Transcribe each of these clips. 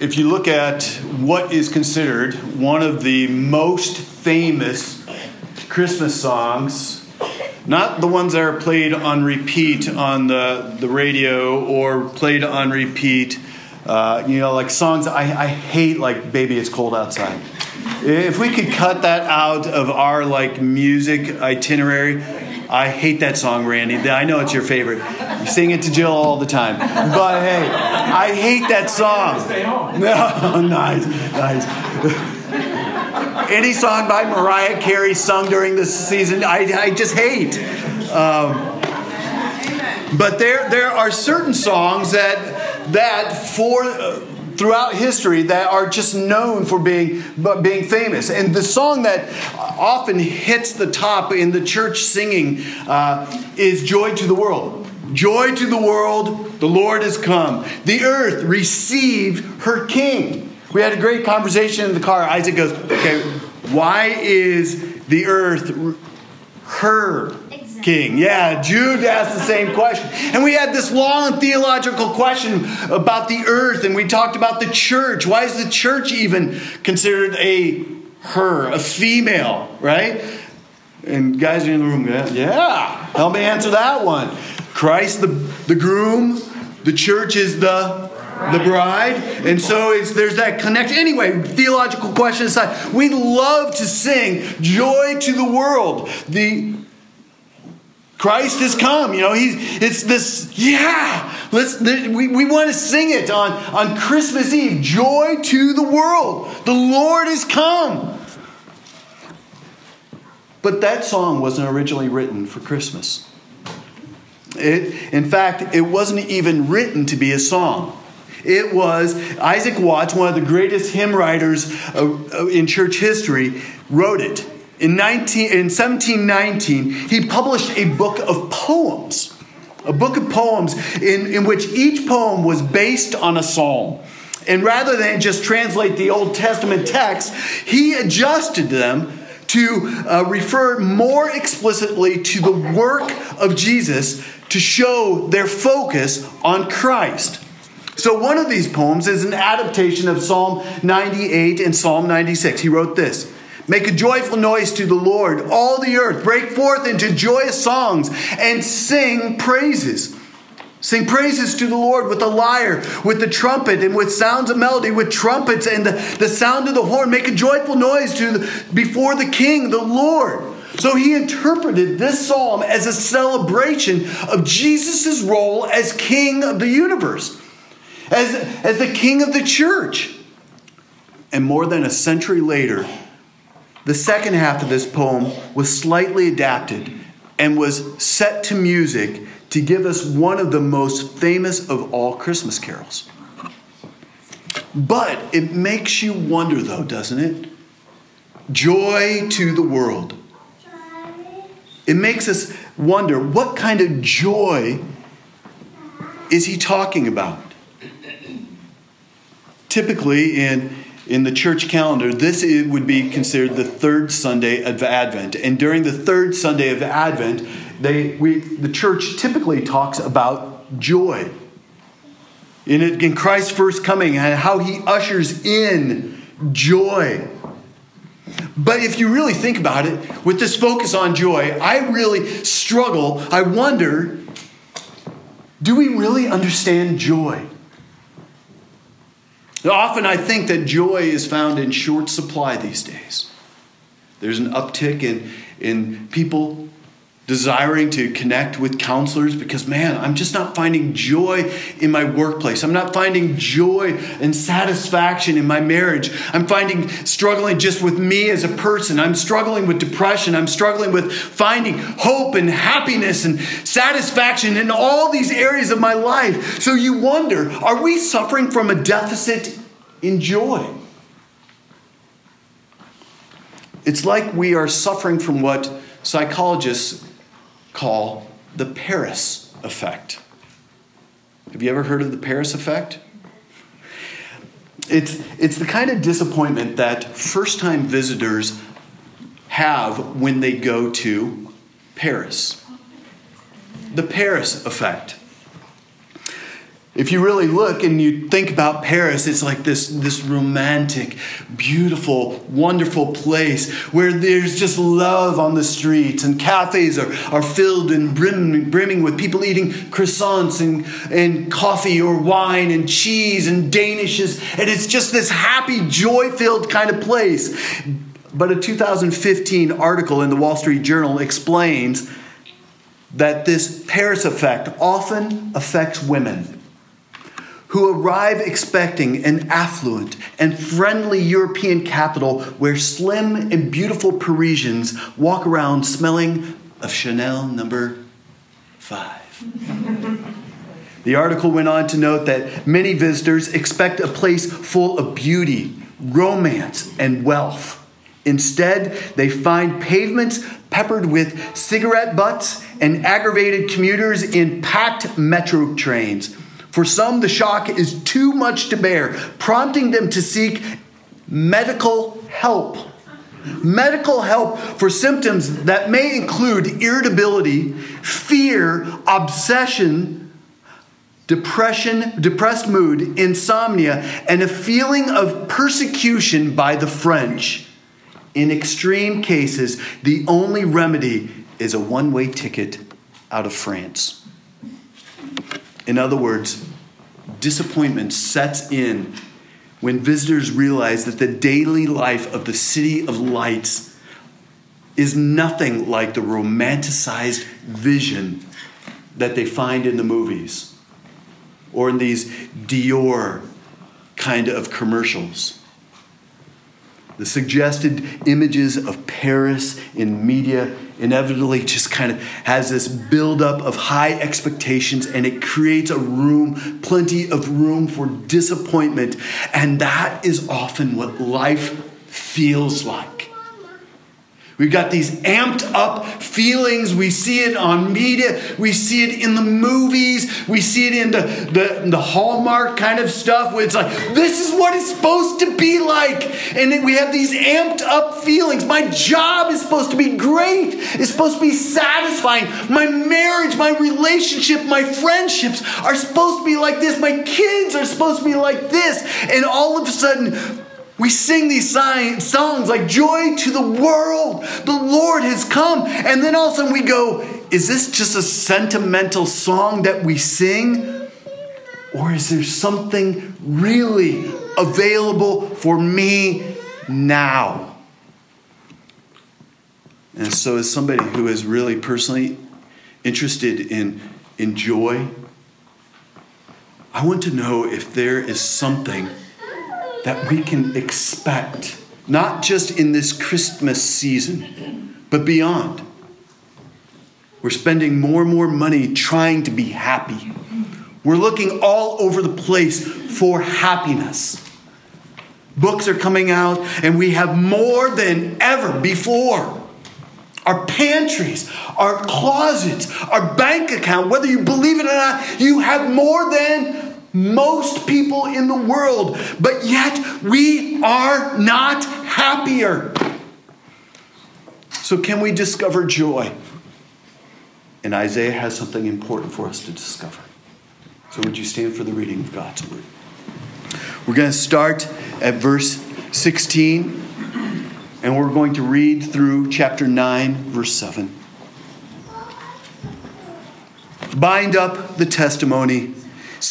if you look at what is considered one of the most famous Christmas songs, not the ones that are played on repeat on the, the radio or played on repeat, uh, you know, like songs I, I hate, like Baby It's Cold Outside. If we could cut that out of our like music itinerary, I hate that song, Randy. I know it's your favorite. You sing it to Jill all the time. But hey, I hate that song. Stay home. No, nice, nice. Any song by Mariah Carey sung during this season, I, I just hate. Um, but there, there are certain songs that, that for uh, throughout history that are just known for being being famous. And the song that often hits the top in the church singing uh, is "Joy to the World." Joy to the world, the Lord has come. The earth receive her King. We had a great conversation in the car. Isaac goes, "Okay, why is the earth her king. Yeah, Jude asked the same question. And we had this long theological question about the earth, and we talked about the church. Why is the church even considered a her, a female, right? And guys are in the room, yeah, help me answer that one. Christ, the, the groom, the church is the the bride. And so it's, there's that connection. Anyway, theological question aside, we love to sing joy to the world. The Christ has come. You know, he's it's this, yeah. Let's we, we want to sing it on, on Christmas Eve. Joy to the world. The Lord has come. But that song wasn't originally written for Christmas. It, in fact, it wasn't even written to be a song. It was Isaac Watts, one of the greatest hymn writers uh, in church history, wrote it. In, 19, in 1719, he published a book of poems, a book of poems in, in which each poem was based on a psalm. And rather than just translate the Old Testament text, he adjusted them to uh, refer more explicitly to the work of Jesus to show their focus on Christ. So, one of these poems is an adaptation of Psalm 98 and Psalm 96. He wrote this Make a joyful noise to the Lord, all the earth. Break forth into joyous songs and sing praises. Sing praises to the Lord with the lyre, with the trumpet, and with sounds of melody, with trumpets and the, the sound of the horn. Make a joyful noise to the, before the King, the Lord. So he interpreted this psalm as a celebration of Jesus' role as King of the universe as, as the king of the church. And more than a century later, the second half of this poem was slightly adapted and was set to music to give us one of the most famous of all Christmas carols. But it makes you wonder, though, doesn't it? Joy to the world. It makes us wonder what kind of joy is he talking about? typically in in the church calendar, this would be considered the third Sunday of Advent. And during the third Sunday of Advent, they, we, the church typically talks about joy. In, it, in Christ's first coming and how he ushers in joy. But if you really think about it, with this focus on joy, I really struggle. I wonder do we really understand joy? Often I think that joy is found in short supply these days. There's an uptick in, in people desiring to connect with counselors because, man, I'm just not finding joy in my workplace. I'm not finding joy and satisfaction in my marriage. I'm finding struggling just with me as a person. I'm struggling with depression. I'm struggling with finding hope and happiness and satisfaction in all these areas of my life. So you wonder are we suffering from a deficit in joy? It's like we are suffering from what psychologists call the Paris effect. Have you ever heard of the Paris effect? It's, it's the kind of disappointment that first time visitors have when they go to Paris. The Paris effect. If you really look and you think about Paris, it's like this, this romantic, beautiful, wonderful place where there's just love on the streets and cafes are, are filled and brimming, brimming with people eating croissants and, and coffee or wine and cheese and danishes. And it's just this happy, joy filled kind of place. But a 2015 article in the Wall Street Journal explains that this Paris effect often affects women who arrive expecting an affluent and friendly European capital where slim and beautiful Parisians walk around smelling of Chanel number five. the article went on to note that many visitors expect a place full of beauty, romance, and wealth. Instead, they find pavements peppered with cigarette butts and aggravated commuters in packed metro trains for some, the shock is too much to bear, prompting them to seek medical help. Medical help for symptoms that may include irritability, fear, obsession, depression, depressed mood, insomnia, and a feeling of persecution by the French. In extreme cases, the only remedy is a one way ticket out of France. In other words, disappointment sets in when visitors realize that the daily life of the City of Lights is nothing like the romanticized vision that they find in the movies or in these Dior kind of commercials. The suggested images of Paris in media inevitably just kind of has this buildup of high expectations and it creates a room, plenty of room for disappointment. And that is often what life feels like. We've got these amped up feelings. We see it on media. We see it in the movies. We see it in the, the, the Hallmark kind of stuff it's like, this is what it's supposed to be like. And we have these amped up feelings. My job is supposed to be great, it's supposed to be satisfying. My marriage, my relationship, my friendships are supposed to be like this. My kids are supposed to be like this. And all of a sudden, we sing these songs like joy to the world. The Lord has come. And then all of a sudden we go, is this just a sentimental song that we sing? Or is there something really available for me now? And so, as somebody who is really personally interested in, in joy, I want to know if there is something that we can expect, not just in this Christmas season, but beyond. We're spending more and more money trying to be happy. We're looking all over the place for happiness. Books are coming out, and we have more than ever before. Our pantries, our closets, our bank account, whether you believe it or not, you have more than most people in the world, but yet we are not happier. So, can we discover joy? And Isaiah has something important for us to discover. So, would you stand for the reading of God's word? We're going to start at verse 16, and we're going to read through chapter 9, verse 7. Bind up the testimony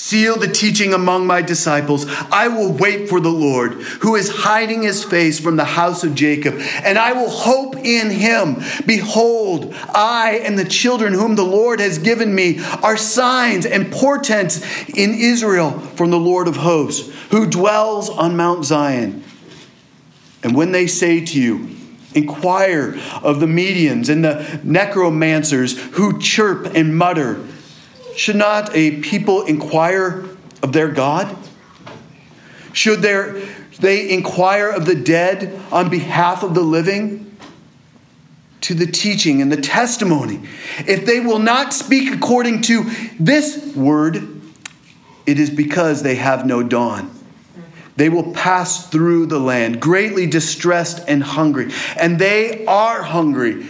Seal the teaching among my disciples. I will wait for the Lord, who is hiding his face from the house of Jacob, and I will hope in him. Behold, I and the children whom the Lord has given me are signs and portents in Israel from the Lord of hosts, who dwells on Mount Zion. And when they say to you, Inquire of the mediums and the necromancers who chirp and mutter, should not a people inquire of their God? Should their, they inquire of the dead on behalf of the living? To the teaching and the testimony. If they will not speak according to this word, it is because they have no dawn. They will pass through the land, greatly distressed and hungry. And they are hungry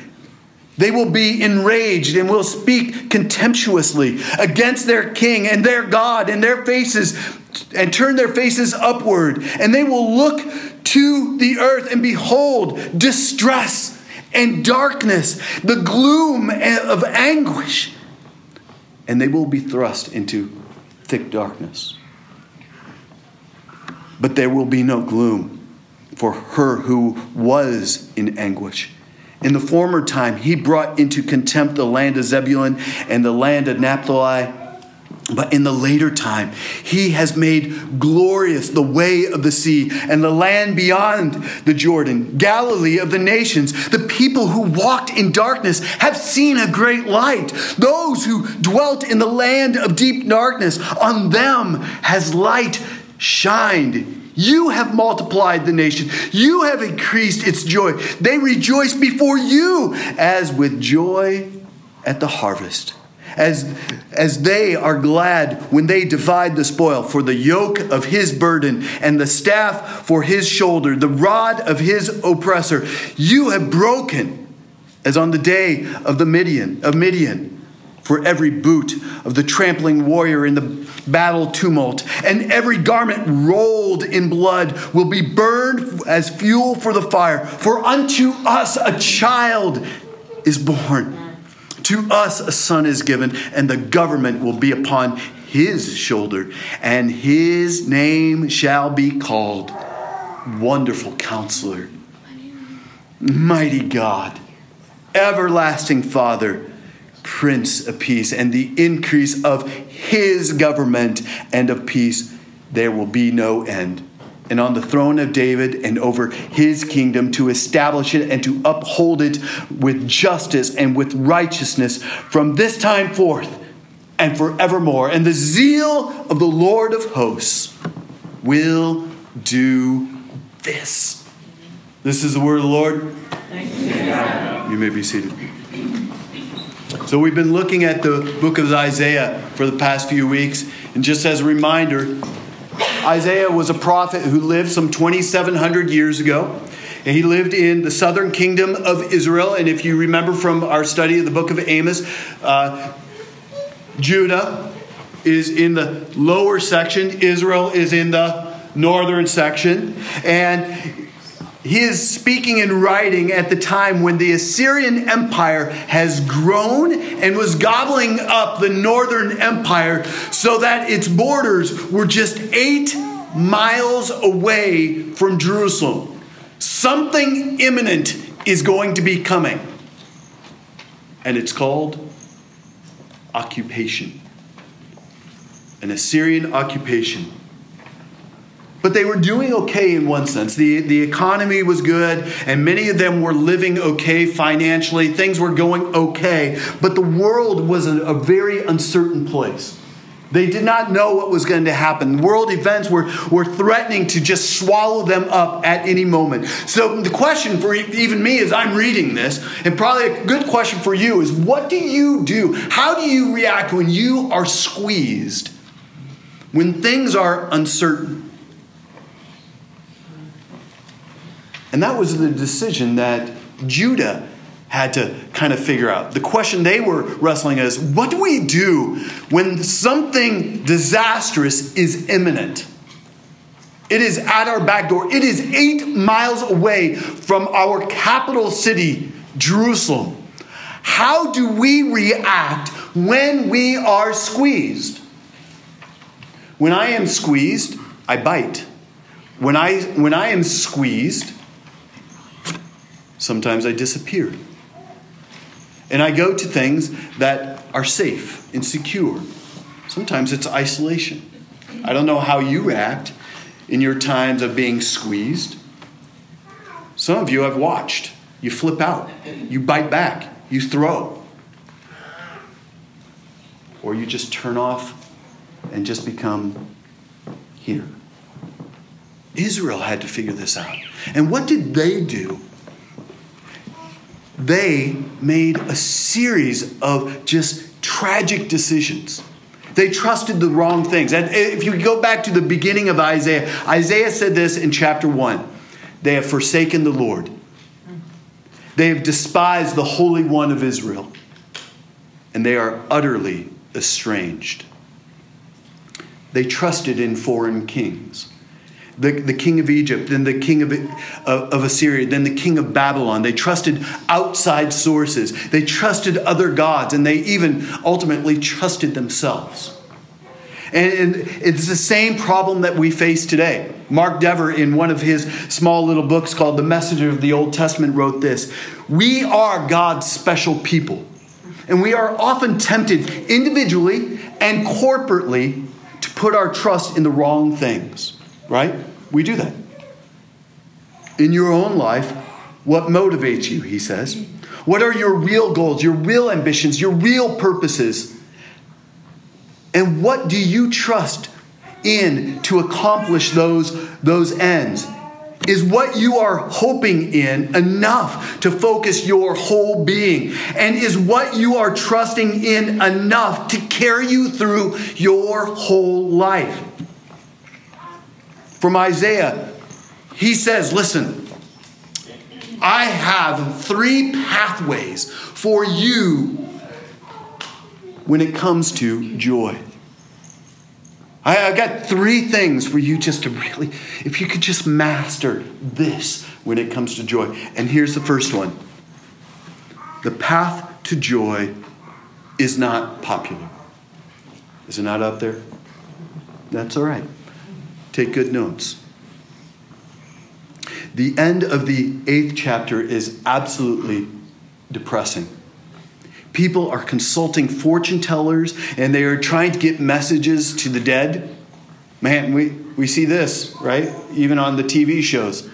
They will be enraged and will speak contemptuously against their king and their God and their faces and turn their faces upward. And they will look to the earth and behold distress and darkness, the gloom of anguish. And they will be thrust into thick darkness. But there will be no gloom for her who was in anguish. In the former time, he brought into contempt the land of Zebulun and the land of Naphtali. But in the later time, he has made glorious the way of the sea and the land beyond the Jordan, Galilee of the nations. The people who walked in darkness have seen a great light. Those who dwelt in the land of deep darkness, on them has light shined. You have multiplied the nation. You have increased its joy. They rejoice before you as with joy at the harvest. As, as they are glad when they divide the spoil, for the yoke of his burden and the staff for his shoulder, the rod of his oppressor, you have broken, as on the day of the Midian of Midian for every boot of the trampling warrior in the battle tumult, and every garment rolled in blood will be burned as fuel for the fire. For unto us a child is born, to us a son is given, and the government will be upon his shoulder, and his name shall be called Wonderful Counselor, Mighty God, Everlasting Father Prince of Peace, and the increase of his government and of peace, there will be no end. And on the throne of David and over his kingdom to establish it and to uphold it with justice and with righteousness from this time forth and forevermore. And the zeal of the Lord of hosts will do this. This is the word of the Lord. You may be seated. So, we've been looking at the book of Isaiah for the past few weeks. And just as a reminder, Isaiah was a prophet who lived some 2,700 years ago. And he lived in the southern kingdom of Israel. And if you remember from our study of the book of Amos, uh, Judah is in the lower section, Israel is in the northern section. And he is speaking and writing at the time when the Assyrian Empire has grown and was gobbling up the northern empire so that its borders were just eight miles away from Jerusalem. Something imminent is going to be coming, and it's called occupation. An Assyrian occupation. But they were doing okay in one sense. The, the economy was good, and many of them were living okay financially. Things were going okay, but the world was a, a very uncertain place. They did not know what was going to happen. World events were, were threatening to just swallow them up at any moment. So, the question for even me as I'm reading this, and probably a good question for you, is what do you do? How do you react when you are squeezed? When things are uncertain? And that was the decision that Judah had to kind of figure out. The question they were wrestling is what do we do when something disastrous is imminent? It is at our back door. It is eight miles away from our capital city, Jerusalem. How do we react when we are squeezed? When I am squeezed, I bite. When I, when I am squeezed, Sometimes I disappear. And I go to things that are safe and secure. Sometimes it's isolation. I don't know how you act in your times of being squeezed. Some of you have watched. You flip out, you bite back, you throw. Or you just turn off and just become here. Israel had to figure this out. And what did they do they made a series of just tragic decisions. They trusted the wrong things. And if you go back to the beginning of Isaiah, Isaiah said this in chapter 1 They have forsaken the Lord. They have despised the Holy One of Israel, and they are utterly estranged. They trusted in foreign kings. The, the king of Egypt, then the king of, of Assyria, then the king of Babylon. They trusted outside sources. They trusted other gods, and they even ultimately trusted themselves. And it's the same problem that we face today. Mark Dever, in one of his small little books called The Message of the Old Testament, wrote this We are God's special people. And we are often tempted individually and corporately to put our trust in the wrong things, right? We do that. In your own life, what motivates you, he says? What are your real goals, your real ambitions, your real purposes? And what do you trust in to accomplish those, those ends? Is what you are hoping in enough to focus your whole being? And is what you are trusting in enough to carry you through your whole life? From Isaiah, he says, Listen, I have three pathways for you when it comes to joy. I, have got three things for you just to really, if you could just master this when it comes to joy. And here's the first one the path to joy is not popular. Is it not up there? That's all right. Take good notes. The end of the eighth chapter is absolutely depressing. People are consulting fortune tellers and they are trying to get messages to the dead. Man, we, we see this, right? Even on the TV shows.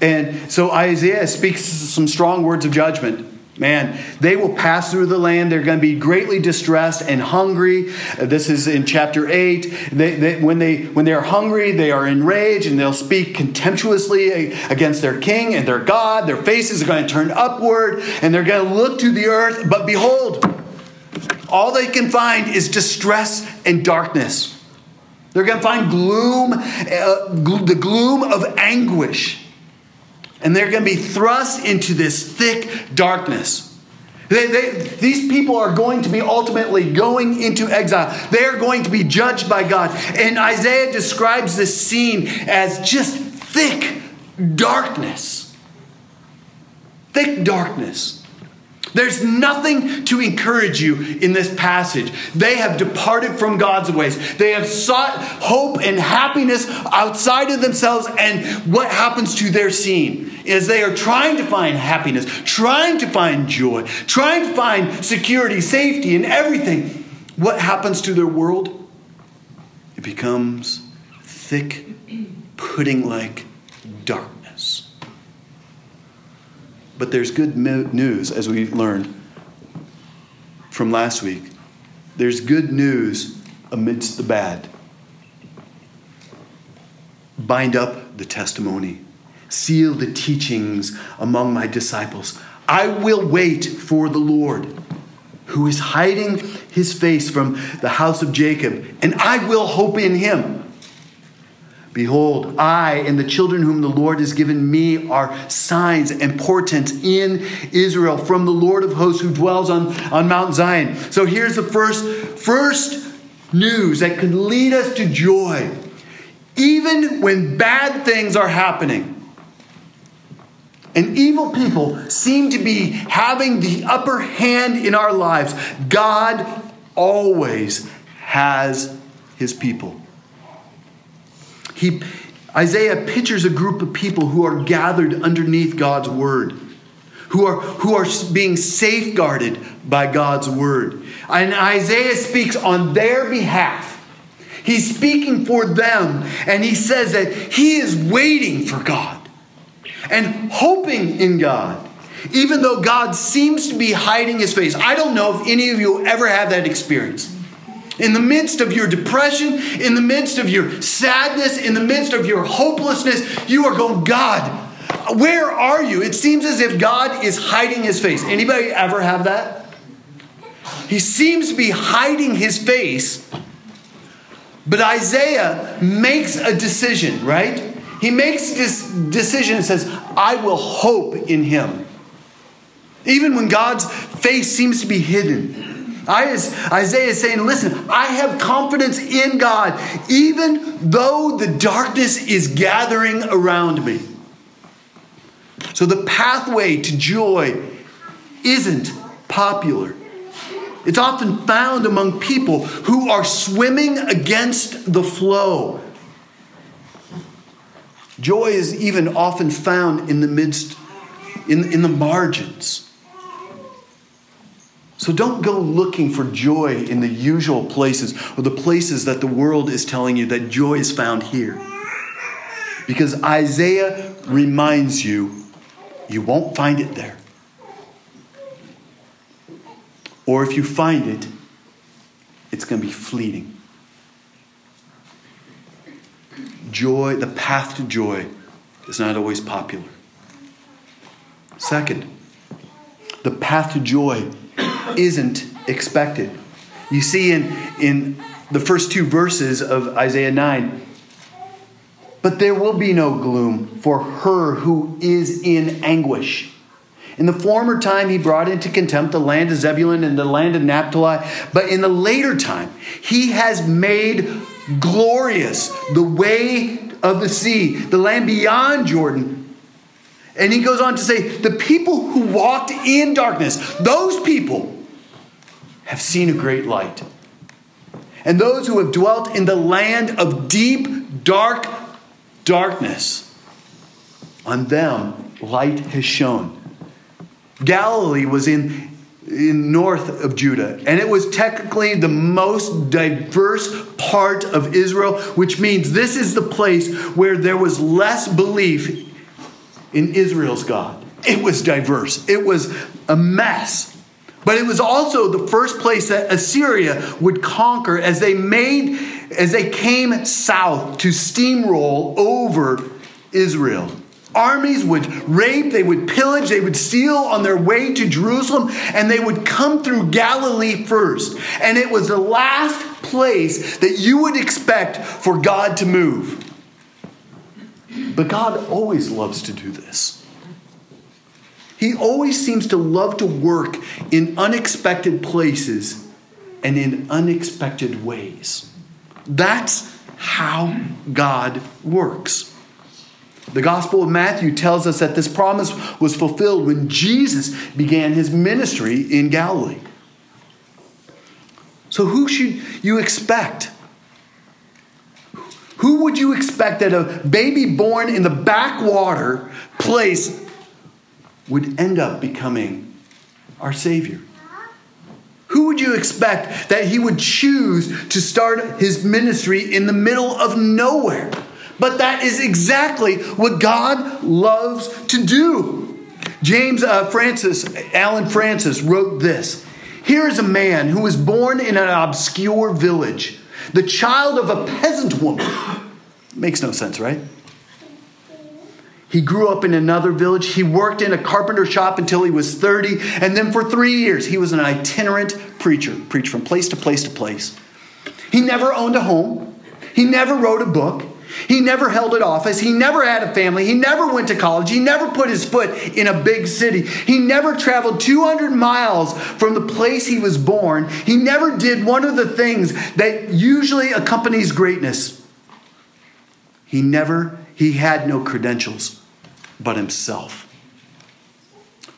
And so Isaiah speaks some strong words of judgment. Man, they will pass through the land. They're going to be greatly distressed and hungry. Uh, this is in chapter 8. They, they, when, they, when they are hungry, they are enraged and they'll speak contemptuously against their king and their God. Their faces are going to turn upward and they're going to look to the earth. But behold, all they can find is distress and darkness. They're going to find gloom, uh, the gloom of anguish and they're going to be thrust into this thick darkness. They, they, these people are going to be ultimately going into exile. They are going to be judged by God. And Isaiah describes this scene as just thick darkness. Thick darkness. There's nothing to encourage you in this passage. They have departed from God's ways. They have sought hope and happiness outside of themselves. And what happens to their scene is they are trying to find happiness, trying to find joy, trying to find security, safety, and everything. What happens to their world? It becomes thick, pudding like dark. But there's good news, as we learned from last week. There's good news amidst the bad. Bind up the testimony, seal the teachings among my disciples. I will wait for the Lord, who is hiding his face from the house of Jacob, and I will hope in him. Behold, I and the children whom the Lord has given me are signs and portents in Israel from the Lord of hosts who dwells on, on Mount Zion. So here's the first, first news that can lead us to joy. Even when bad things are happening, and evil people seem to be having the upper hand in our lives, God always has his people. He, Isaiah pictures a group of people who are gathered underneath God's word, who are, who are being safeguarded by God's word. And Isaiah speaks on their behalf. He's speaking for them, and he says that he is waiting for God and hoping in God, even though God seems to be hiding his face. I don't know if any of you ever have that experience. In the midst of your depression, in the midst of your sadness, in the midst of your hopelessness, you are going, God, where are you? It seems as if God is hiding his face. Anybody ever have that? He seems to be hiding his face, but Isaiah makes a decision, right? he makes this decision and says, I will hope in him. Even when God's face seems to be hidden. Isaiah is saying, Listen, I have confidence in God, even though the darkness is gathering around me. So the pathway to joy isn't popular. It's often found among people who are swimming against the flow. Joy is even often found in the midst, in, in the margins. So don't go looking for joy in the usual places or the places that the world is telling you that joy is found here. Because Isaiah reminds you you won't find it there. Or if you find it, it's going to be fleeting. Joy, the path to joy, is not always popular. Second, the path to joy isn't expected. You see in, in the first two verses of Isaiah 9, but there will be no gloom for her who is in anguish. In the former time, he brought into contempt the land of Zebulun and the land of Naphtali. But in the later time, he has made glorious the way of the sea, the land beyond Jordan. And he goes on to say, the people who walked in darkness, those people have seen a great light. And those who have dwelt in the land of deep, dark darkness. On them, light has shone. Galilee was in, in north of Judah, and it was technically the most diverse part of Israel, which means this is the place where there was less belief in Israel's God. It was diverse, it was a mess. But it was also the first place that Assyria would conquer as they made as they came south to steamroll over Israel. Armies would rape, they would pillage, they would steal on their way to Jerusalem, and they would come through Galilee first. And it was the last place that you would expect for God to move. But God always loves to do this. He always seems to love to work in unexpected places and in unexpected ways. That's how God works. The Gospel of Matthew tells us that this promise was fulfilled when Jesus began his ministry in Galilee. So, who should you expect? Who would you expect that a baby born in the backwater place would end up becoming our Savior? Who would you expect that he would choose to start his ministry in the middle of nowhere? But that is exactly what God loves to do. James uh, Francis, Allan Francis, wrote this Here is a man who was born in an obscure village, the child of a peasant woman. Makes no sense, right? He grew up in another village. He worked in a carpenter shop until he was 30. And then for three years, he was an itinerant preacher, preached from place to place to place. He never owned a home. He never wrote a book. He never held an office. He never had a family. He never went to college. He never put his foot in a big city. He never traveled 200 miles from the place he was born. He never did one of the things that usually accompanies greatness. He never, he had no credentials but himself.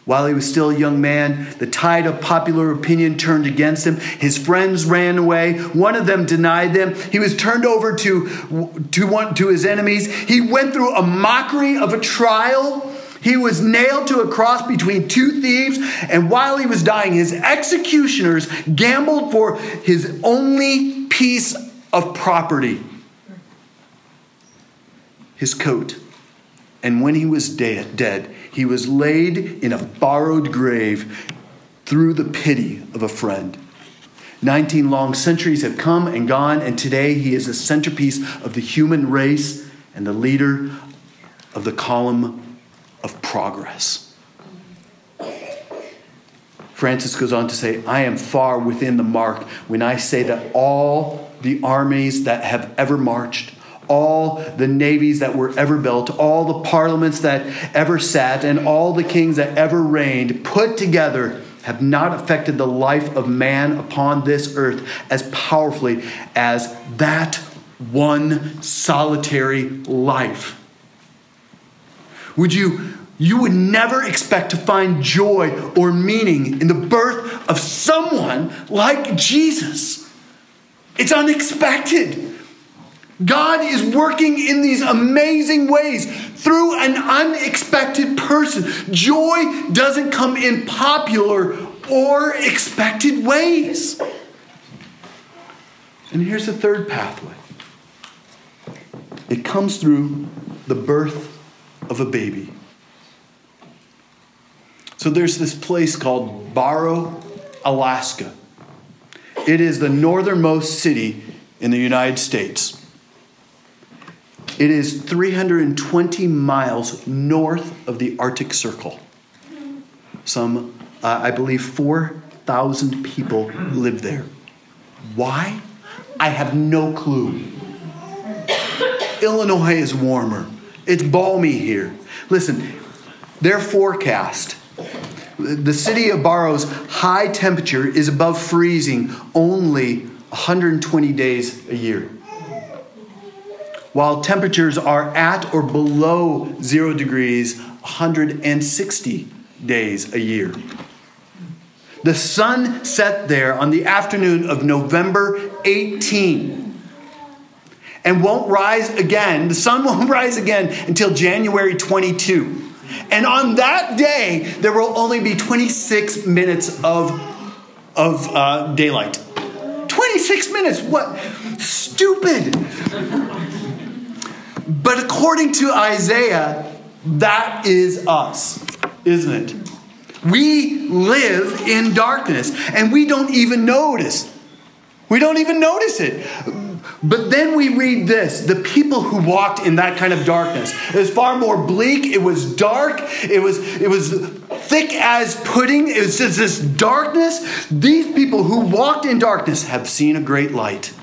While he was still a young man, the tide of popular opinion turned against him. His friends ran away. One of them denied them. He was turned over to, to, one, to his enemies. He went through a mockery of a trial. He was nailed to a cross between two thieves. And while he was dying, his executioners gambled for his only piece of property his coat. And when he was dead, dead, he was laid in a borrowed grave through the pity of a friend. 19 long centuries have come and gone, and today he is the centerpiece of the human race and the leader of the column of progress. Francis goes on to say, I am far within the mark when I say that all the armies that have ever marched, all the navies that were ever built, all the parliaments that ever sat, and all the kings that ever reigned put together have not affected the life of man upon this earth as powerfully as that one solitary life. Would you you would never expect to find joy or meaning in the birth of someone like Jesus. It's unexpected. God is working in these amazing ways through an unexpected person. Joy doesn't come in popular or expected ways. And here's the third pathway it comes through the birth of a baby. So there's this place called Barrow, Alaska. It is the northernmost city in the United States. It is 320 miles north of the Arctic Circle. Some, uh, I believe, 4,000 people live there. Why? I have no clue. Illinois is warmer. It's balmy here. Listen, their forecast the city of Barrow's high temperature is above freezing only 120 days a year. While temperatures are at or below zero degrees 160 days a year. The sun set there on the afternoon of November 18 and won't rise again. The sun won't rise again until January 22. And on that day, there will only be 26 minutes of, of uh, daylight. 26 minutes? What? Stupid. But according to Isaiah, that is us, isn't it? We live in darkness and we don't even notice. We don't even notice it. But then we read this the people who walked in that kind of darkness. It was far more bleak, it was dark, it was, it was thick as pudding, it was just this darkness. These people who walked in darkness have seen a great light.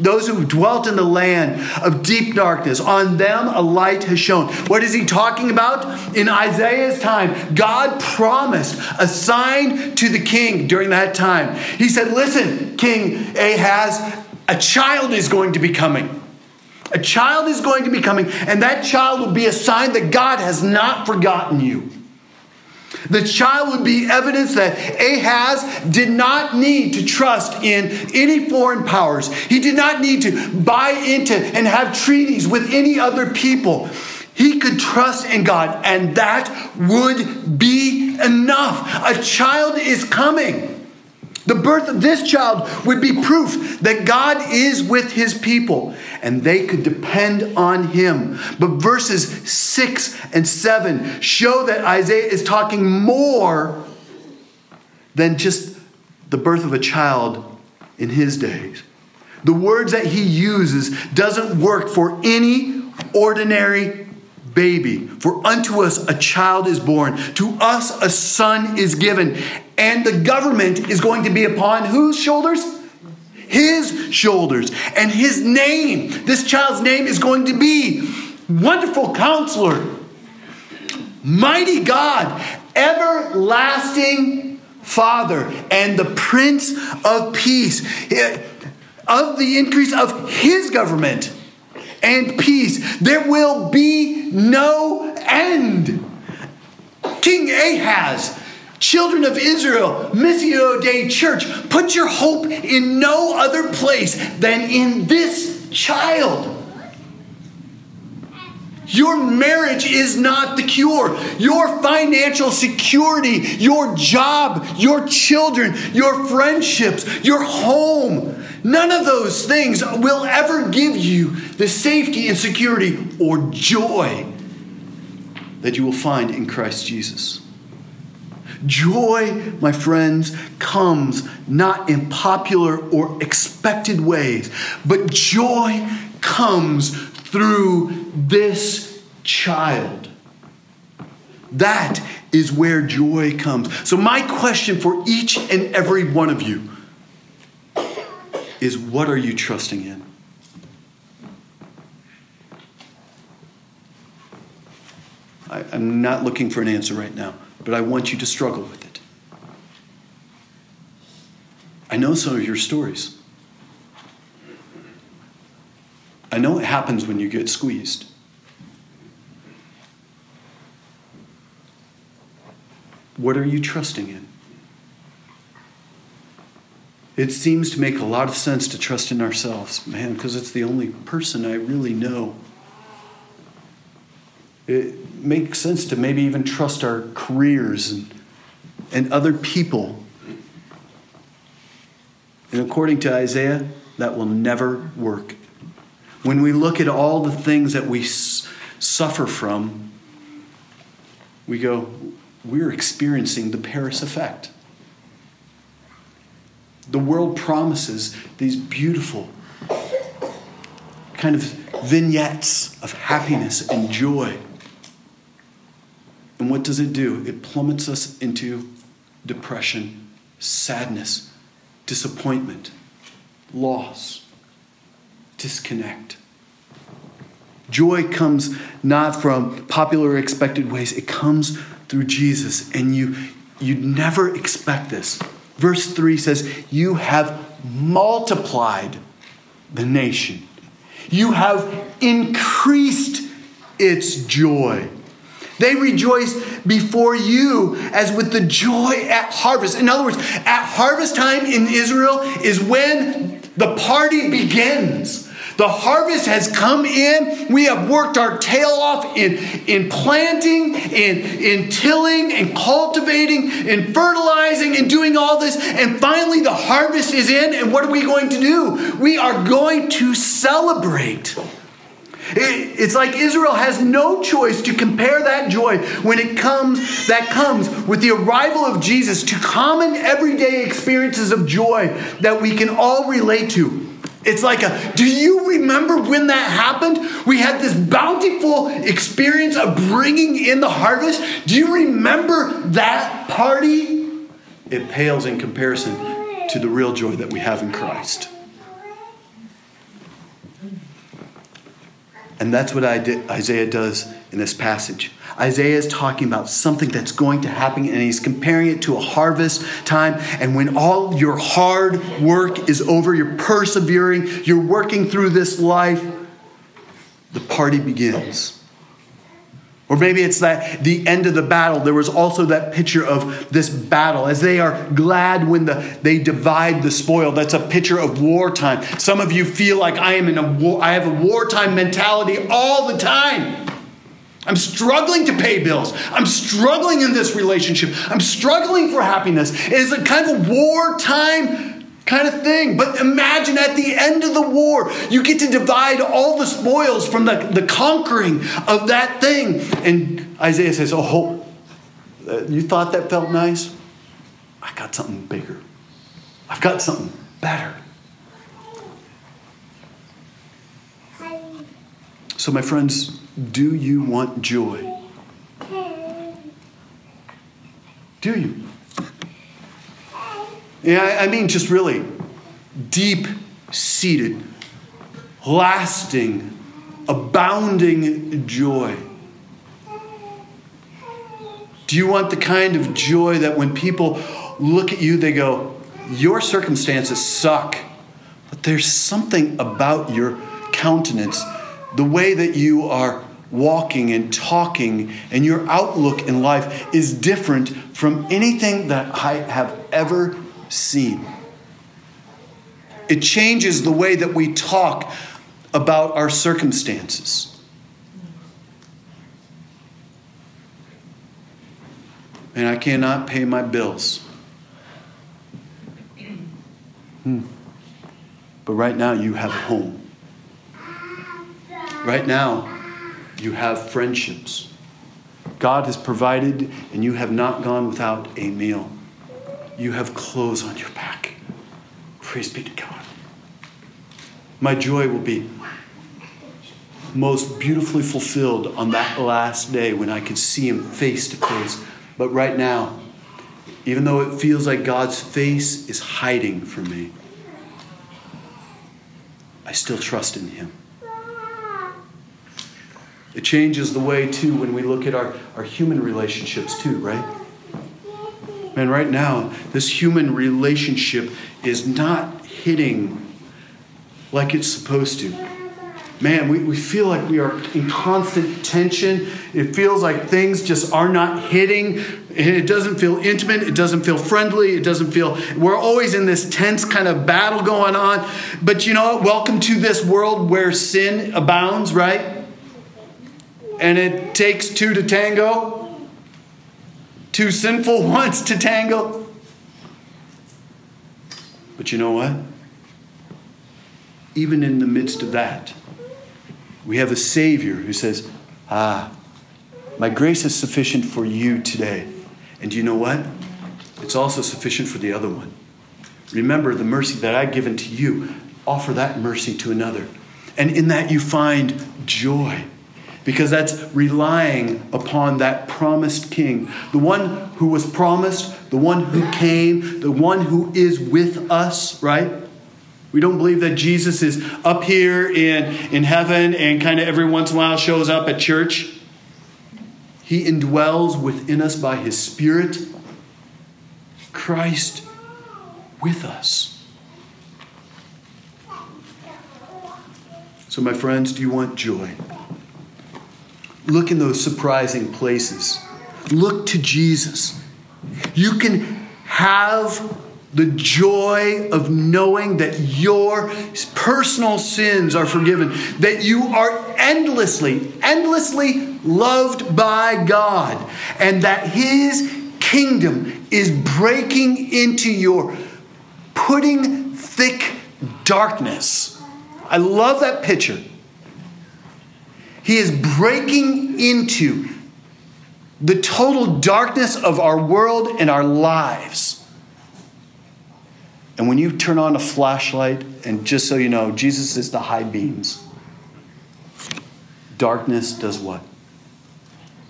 Those who dwelt in the land of deep darkness, on them a light has shone. What is he talking about? In Isaiah's time, God promised a sign to the king during that time. He said, Listen, King Ahaz, a child is going to be coming. A child is going to be coming, and that child will be a sign that God has not forgotten you. The child would be evidence that Ahaz did not need to trust in any foreign powers. He did not need to buy into and have treaties with any other people. He could trust in God, and that would be enough. A child is coming. The birth of this child would be proof that God is with his people and they could depend on him. But verses 6 and 7 show that Isaiah is talking more than just the birth of a child in his days. The words that he uses doesn't work for any ordinary baby. For unto us a child is born, to us a son is given, and the government is going to be upon whose shoulders? His shoulders. And his name, this child's name is going to be Wonderful Counselor, Mighty God, Everlasting Father, and the Prince of Peace. Of the increase of his government and peace. There will be no end. King Ahaz, children of Israel, Missio Dei Church, put your hope in no other place than in this child. Your marriage is not the cure. Your financial security, your job, your children, your friendships, your home, none of those things will ever give you the safety and security or joy that you will find in Christ Jesus. Joy, my friends, comes not in popular or expected ways, but joy comes through this child. That is where joy comes. So, my question for each and every one of you is what are you trusting in? I, am not looking for an answer right now but I want you to struggle with it. I know some of your stories. I know it happens when you get squeezed. What are you trusting in? It seems to make a lot of sense to trust in ourselves, man, because it's the only person I really know. It makes sense to maybe even trust our careers and, and other people. And according to Isaiah, that will never work. When we look at all the things that we s- suffer from, we go, we're experiencing the Paris effect. The world promises these beautiful kind of vignettes of happiness and joy. And what does it do? It plummets us into depression, sadness, disappointment, loss, disconnect. Joy comes not from popular expected ways, it comes through Jesus. And you, you'd never expect this. Verse 3 says, You have multiplied the nation, you have increased its joy. They rejoice before you as with the joy at harvest. In other words, at harvest time in Israel is when the party begins. The harvest has come in. We have worked our tail off in, in planting, in, in tilling, and cultivating, and fertilizing, and doing all this. And finally, the harvest is in. And what are we going to do? We are going to celebrate. It's like Israel has no choice to compare that joy when it comes, that comes with the arrival of Jesus to common everyday experiences of joy that we can all relate to. It's like a, do you remember when that happened? We had this bountiful experience of bringing in the harvest. Do you remember that party? It pales in comparison to the real joy that we have in Christ. And that's what Isaiah does in this passage. Isaiah is talking about something that's going to happen, and he's comparing it to a harvest time. And when all your hard work is over, you're persevering, you're working through this life, the party begins. Or maybe it's that the end of the battle. There was also that picture of this battle as they are glad when the, they divide the spoil. That's a picture of wartime. Some of you feel like I am in a war, I have a wartime mentality all the time. I'm struggling to pay bills. I'm struggling in this relationship. I'm struggling for happiness. It is a kind of wartime kind of thing. But imagine at the end of the war, you get to divide all the spoils from the, the conquering of that thing. And Isaiah says, Oh, uh, you thought that felt nice? I got something bigger. I've got something better. So, my friends, do you want joy? Do you? Yeah, I mean, just really deep seated, lasting, abounding joy. Do you want the kind of joy that when people look at you, they go, Your circumstances suck, but there's something about your countenance, the way that you are walking and talking, and your outlook in life is different from anything that I have ever seen. It changes the way that we talk about our circumstances. And I cannot pay my bills. Hmm. But right now, you have a home. Right now, you have friendships. God has provided, and you have not gone without a meal you have clothes on your back. Praise be to God. My joy will be most beautifully fulfilled on that last day when I can see Him face to face. But right now, even though it feels like God's face is hiding from me, I still trust in Him. It changes the way, too, when we look at our, our human relationships, too, right? Man, right now, this human relationship is not hitting like it's supposed to. Man, we, we feel like we are in constant tension. It feels like things just are not hitting. And It doesn't feel intimate. It doesn't feel friendly. It doesn't feel, we're always in this tense kind of battle going on. But you know what? Welcome to this world where sin abounds, right? And it takes two to tango, two sinful ones to tangle. But you know what? Even in the midst of that, we have a Savior who says, Ah, my grace is sufficient for you today. And you know what? It's also sufficient for the other one. Remember the mercy that I've given to you, offer that mercy to another. And in that you find joy because that's relying upon that promised king, the one who was promised, the one who came, the one who is with us, right? We don't believe that Jesus is up here in, in heaven and kind of every once in a while shows up at church. He indwells within us by his Spirit. Christ with us. So, my friends, do you want joy? Look in those surprising places. Look to Jesus. You can have the joy of knowing that your personal sins are forgiven, that you are endlessly, endlessly loved by God, and that His kingdom is breaking into your putting thick darkness. I love that picture. He is breaking into the total darkness of our world and our lives and when you turn on a flashlight, and just so you know, Jesus is the high beams, darkness does what?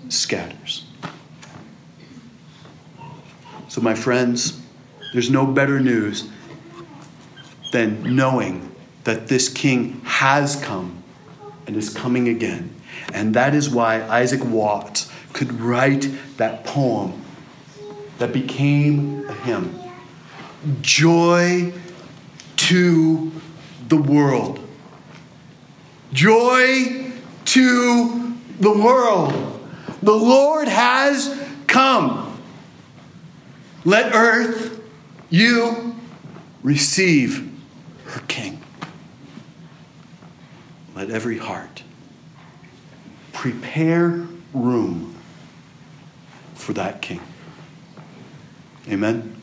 Scatters. So, my friends, there's no better news than knowing that this king has come and is coming again. And that is why Isaac Watts could write that poem that became a hymn joy to the world. Joy to the world. The Lord has come. Let earth, you, receive her King. Let every heart prepare room for that King. Amen.